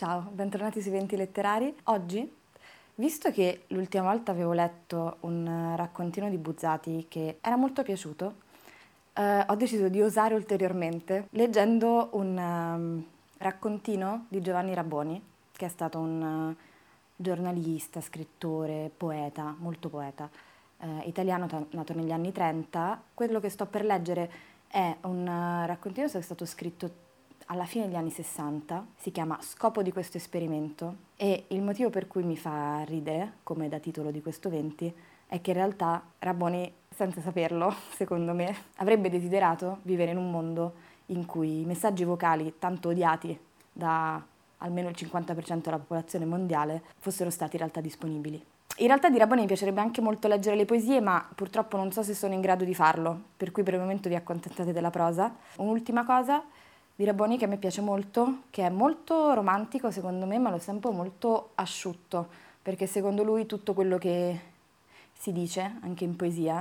Ciao, bentornati sui Venti Letterari. Oggi, visto che l'ultima volta avevo letto un raccontino di Buzzati che era molto piaciuto, eh, ho deciso di osare ulteriormente leggendo un um, raccontino di Giovanni Raboni, che è stato un uh, giornalista, scrittore, poeta, molto poeta, eh, italiano t- nato negli anni 30. Quello che sto per leggere è un uh, raccontino che è stato scritto alla fine degli anni 60, si chiama Scopo di questo esperimento e il motivo per cui mi fa ridere, come da titolo di questo 20, è che in realtà Raboni, senza saperlo, secondo me, avrebbe desiderato vivere in un mondo in cui i messaggi vocali tanto odiati da almeno il 50% della popolazione mondiale fossero stati in realtà disponibili. In realtà di Raboni mi piacerebbe anche molto leggere le poesie, ma purtroppo non so se sono in grado di farlo, per cui per il momento vi accontentate della prosa. Un'ultima cosa, di Raboni che a me piace molto, che è molto romantico secondo me, ma allo tempo molto asciutto, perché secondo lui tutto quello che si dice, anche in poesia,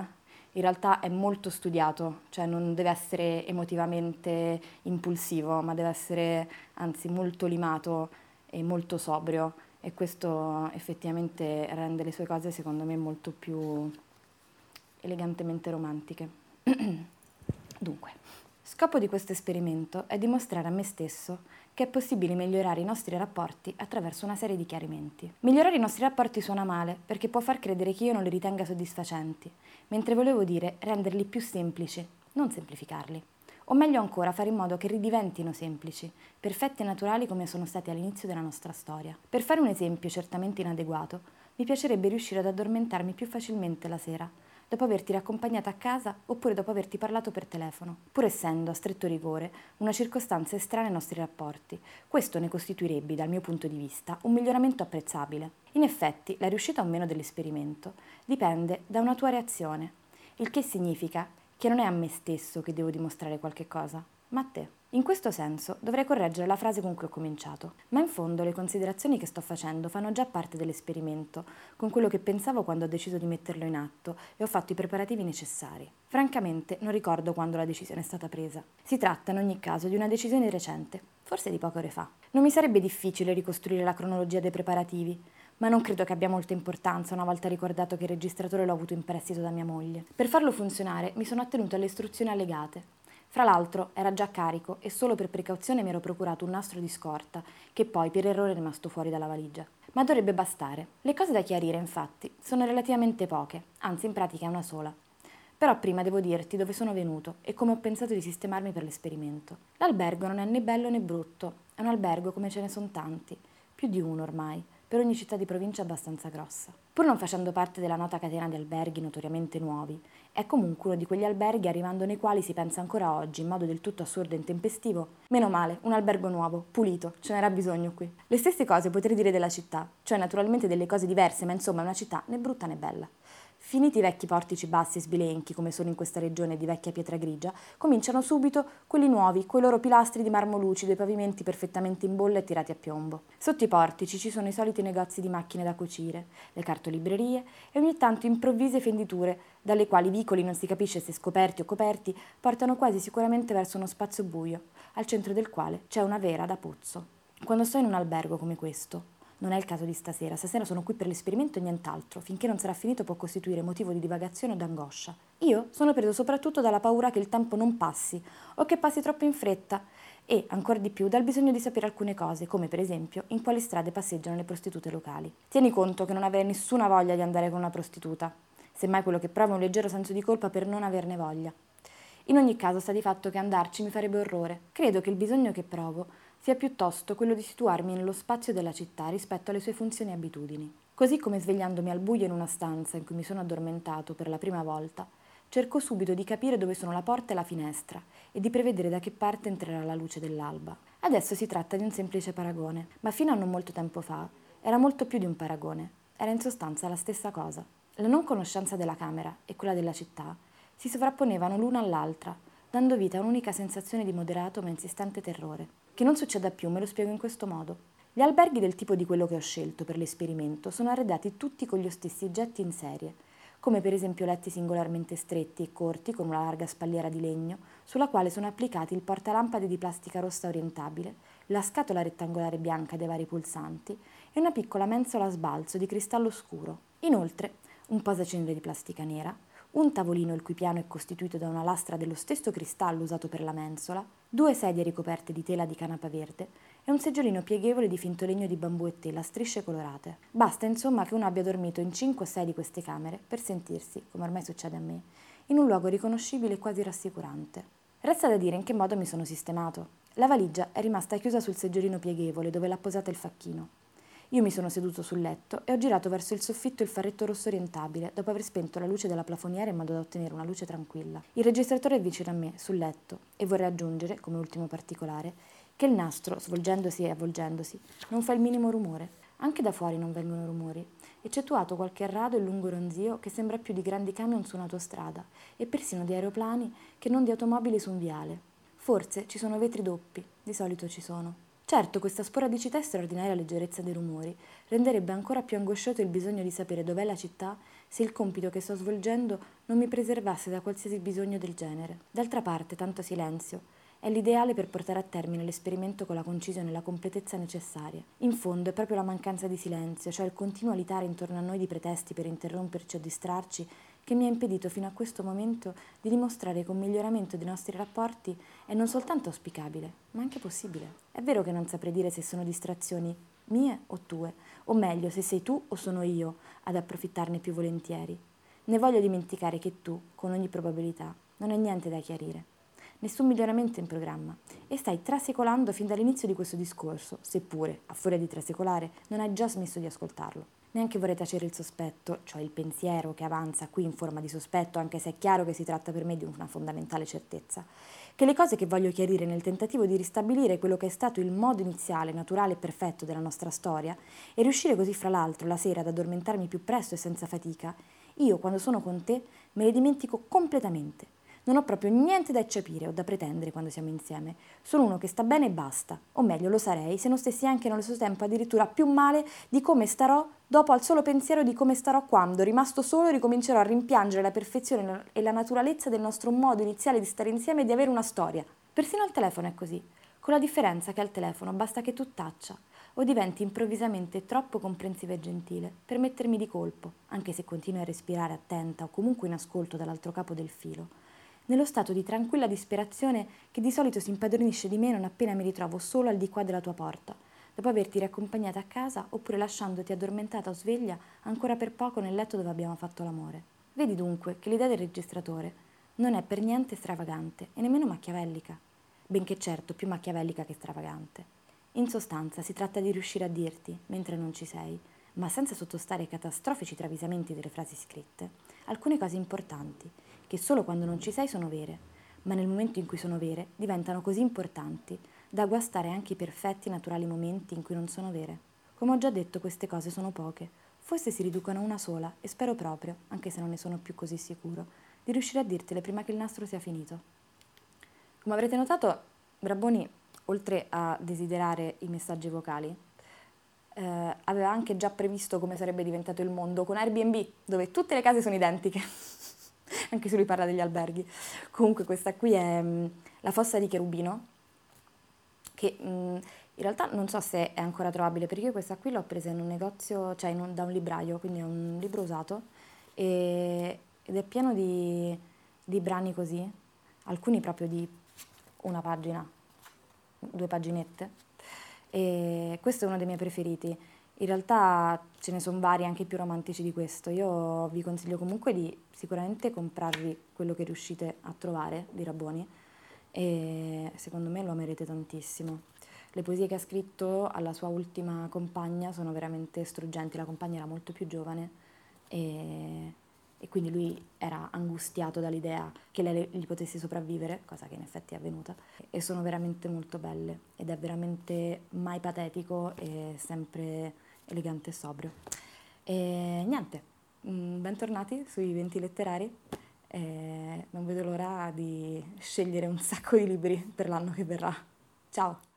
in realtà è molto studiato, cioè non deve essere emotivamente impulsivo, ma deve essere anzi molto limato e molto sobrio e questo effettivamente rende le sue cose secondo me molto più elegantemente romantiche. Dunque, Scopo di questo esperimento è dimostrare a me stesso che è possibile migliorare i nostri rapporti attraverso una serie di chiarimenti. Migliorare i nostri rapporti suona male perché può far credere che io non li ritenga soddisfacenti, mentre volevo dire renderli più semplici, non semplificarli. O meglio ancora, fare in modo che ridiventino semplici, perfetti e naturali come sono stati all'inizio della nostra storia. Per fare un esempio certamente inadeguato, mi piacerebbe riuscire ad addormentarmi più facilmente la sera, dopo averti raccompagnata a casa oppure dopo averti parlato per telefono, pur essendo, a stretto rigore, una circostanza estranea ai nostri rapporti. Questo ne costituirebbe, dal mio punto di vista, un miglioramento apprezzabile. In effetti, la riuscita o meno dell'esperimento dipende da una tua reazione, il che significa che non è a me stesso che devo dimostrare qualche cosa, ma a te. In questo senso dovrei correggere la frase con cui ho cominciato, ma in fondo le considerazioni che sto facendo fanno già parte dell'esperimento, con quello che pensavo quando ho deciso di metterlo in atto e ho fatto i preparativi necessari. Francamente non ricordo quando la decisione è stata presa. Si tratta in ogni caso di una decisione recente, forse di poche ore fa. Non mi sarebbe difficile ricostruire la cronologia dei preparativi, ma non credo che abbia molta importanza una volta ricordato che il registratore l'ho avuto in prestito da mia moglie. Per farlo funzionare mi sono attenuto alle istruzioni allegate, fra l'altro era già carico e solo per precauzione mi ero procurato un nastro di scorta, che poi per errore è rimasto fuori dalla valigia. Ma dovrebbe bastare. Le cose da chiarire, infatti, sono relativamente poche, anzi in pratica è una sola. Però prima devo dirti dove sono venuto e come ho pensato di sistemarmi per l'esperimento. L'albergo non è né bello né brutto, è un albergo come ce ne sono tanti, più di uno ormai, per ogni città di provincia abbastanza grossa. Pur non facendo parte della nota catena di alberghi notoriamente nuovi, è comunque uno di quegli alberghi arrivando nei quali si pensa ancora oggi, in modo del tutto assurdo e intempestivo, meno male, un albergo nuovo, pulito, ce n'era bisogno qui. Le stesse cose potrei dire della città, cioè naturalmente delle cose diverse, ma insomma è una città né brutta né bella. Finiti i vecchi portici bassi e sbilenchi, come sono in questa regione di vecchia pietra grigia, cominciano subito quelli nuovi, quei loro pilastri di marmo lucido e pavimenti perfettamente in bolla e tirati a piombo. Sotto i portici ci sono i soliti negozi di macchine da cucire, le cartolibrerie e ogni tanto improvvise fenditure, dalle quali i vicoli, non si capisce se scoperti o coperti, portano quasi sicuramente verso uno spazio buio, al centro del quale c'è una vera da pozzo. Quando sto in un albergo come questo, non è il caso di stasera, stasera sono qui per l'esperimento e nient'altro, finché non sarà finito può costituire motivo di divagazione o d'angoscia. Io sono preso soprattutto dalla paura che il tempo non passi o che passi troppo in fretta e, ancora di più, dal bisogno di sapere alcune cose, come per esempio in quali strade passeggiano le prostitute locali. Tieni conto che non avrei nessuna voglia di andare con una prostituta, semmai quello che provo è un leggero senso di colpa per non averne voglia. In ogni caso sta di fatto che andarci mi farebbe orrore. Credo che il bisogno che provo sia piuttosto quello di situarmi nello spazio della città rispetto alle sue funzioni e abitudini. Così come svegliandomi al buio in una stanza in cui mi sono addormentato per la prima volta, cerco subito di capire dove sono la porta e la finestra e di prevedere da che parte entrerà la luce dell'alba. Adesso si tratta di un semplice paragone, ma fino a non molto tempo fa era molto più di un paragone, era in sostanza la stessa cosa. La non conoscenza della camera e quella della città si sovrapponevano l'una all'altra, dando vita a un'unica sensazione di moderato ma insistente terrore. Che non succeda più me lo spiego in questo modo. Gli alberghi del tipo di quello che ho scelto per l'esperimento sono arredati tutti con gli stessi oggetti in serie, come per esempio letti singolarmente stretti e corti con una larga spalliera di legno, sulla quale sono applicati il portalampade di plastica rossa orientabile, la scatola rettangolare bianca dei vari pulsanti e una piccola mensola a sbalzo di cristallo scuro. Inoltre, un posacenere di plastica nera, un tavolino il cui piano è costituito da una lastra dello stesso cristallo usato per la mensola, due sedie ricoperte di tela di canapa verde e un seggiolino pieghevole di finto legno di bambù e tela a strisce colorate. Basta insomma che uno abbia dormito in 5 o 6 di queste camere per sentirsi, come ormai succede a me, in un luogo riconoscibile e quasi rassicurante. Resta da dire in che modo mi sono sistemato. La valigia è rimasta chiusa sul seggiolino pieghevole dove l'ha posata il facchino. Io mi sono seduto sul letto e ho girato verso il soffitto il farretto rosso orientabile, dopo aver spento la luce della plafoniera in modo da ottenere una luce tranquilla. Il registratore è vicino a me, sul letto, e vorrei aggiungere, come ultimo particolare, che il nastro, svolgendosi e avvolgendosi, non fa il minimo rumore. Anche da fuori non vengono rumori, eccettuato qualche rado e lungo ronzio che sembra più di grandi camion su un'autostrada e persino di aeroplani che non di automobili su un viale. Forse ci sono vetri doppi, di solito ci sono. Certo, questa sporadicità e straordinaria leggerezza dei rumori renderebbe ancora più angoscioso il bisogno di sapere dov'è la città se il compito che sto svolgendo non mi preservasse da qualsiasi bisogno del genere. D'altra parte, tanto silenzio è l'ideale per portare a termine l'esperimento con la concisione e la completezza necessarie. In fondo è proprio la mancanza di silenzio, cioè il continuo alitare intorno a noi di pretesti per interromperci o distrarci, che mi ha impedito fino a questo momento di dimostrare che un miglioramento dei nostri rapporti è non soltanto auspicabile, ma anche possibile. È vero che non saprei dire se sono distrazioni mie o tue, o meglio, se sei tu o sono io ad approfittarne più volentieri. Ne voglio dimenticare che tu, con ogni probabilità, non hai niente da chiarire. Nessun miglioramento in programma e stai trasecolando fin dall'inizio di questo discorso, seppure, a furia di trasecolare, non hai già smesso di ascoltarlo. Neanche vorrei tacere il sospetto, cioè il pensiero che avanza qui in forma di sospetto, anche se è chiaro che si tratta per me di una fondamentale certezza, che le cose che voglio chiarire nel tentativo di ristabilire quello che è stato il modo iniziale, naturale e perfetto della nostra storia, e riuscire così fra l'altro la sera ad addormentarmi più presto e senza fatica, io quando sono con te me le dimentico completamente non ho proprio niente da eccepire o da pretendere quando siamo insieme. Sono uno che sta bene e basta. O meglio, lo sarei se non stessi anche nello stesso tempo addirittura più male di come starò dopo al solo pensiero di come starò quando, rimasto solo, ricomincerò a rimpiangere la perfezione e la naturalezza del nostro modo iniziale di stare insieme e di avere una storia. Persino al telefono è così, con la differenza che al telefono basta che tu taccia o diventi improvvisamente troppo comprensiva e gentile per mettermi di colpo, anche se continui a respirare attenta o comunque in ascolto dall'altro capo del filo nello stato di tranquilla disperazione che di solito si impadronisce di me non appena mi ritrovo solo al di qua della tua porta, dopo averti riaccompagnata a casa oppure lasciandoti addormentata o sveglia ancora per poco nel letto dove abbiamo fatto l'amore. Vedi dunque che l'idea del registratore non è per niente stravagante e nemmeno macchiavellica, benché certo più macchiavellica che stravagante. In sostanza si tratta di riuscire a dirti, mentre non ci sei, ma senza sottostare ai catastrofici travisamenti delle frasi scritte, alcune cose importanti che solo quando non ci sei sono vere, ma nel momento in cui sono vere diventano così importanti da guastare anche i perfetti naturali momenti in cui non sono vere. Come ho già detto, queste cose sono poche, forse si riducono a una sola e spero proprio, anche se non ne sono più così sicuro, di riuscire a dirtele prima che il nastro sia finito. Come avrete notato, Braboni, oltre a desiderare i messaggi vocali, eh, aveva anche già previsto come sarebbe diventato il mondo con Airbnb, dove tutte le case sono identiche. anche se lui parla degli alberghi. Comunque questa qui è mh, mm, la fossa di Cherubino, che mh, mm, in realtà non so se è ancora trovabile, perché io questa qui l'ho presa in un negozio, cioè un, da un libraio, quindi è un libro usato, e, ed è pieno di, di brani così, alcuni proprio di una pagina, due paginette. E questo è uno dei miei preferiti. In realtà ce ne sono vari anche più romantici di questo. Io vi consiglio comunque di sicuramente comprarvi quello che riuscite a trovare di Raboni e secondo me lo amerete tantissimo. Le poesie che ha scritto alla sua ultima compagna sono veramente struggenti, la compagna era molto più giovane e, e quindi lui era angustiato dall'idea che lei gli potesse sopravvivere, cosa che in effetti è avvenuta, e sono veramente molto belle ed è veramente mai patetico e sempre elegante e sobrio. E niente, mm, bentornati sui 20 letterari. E non vedo l'ora di scegliere un sacco di libri per l'anno che verrà. Ciao!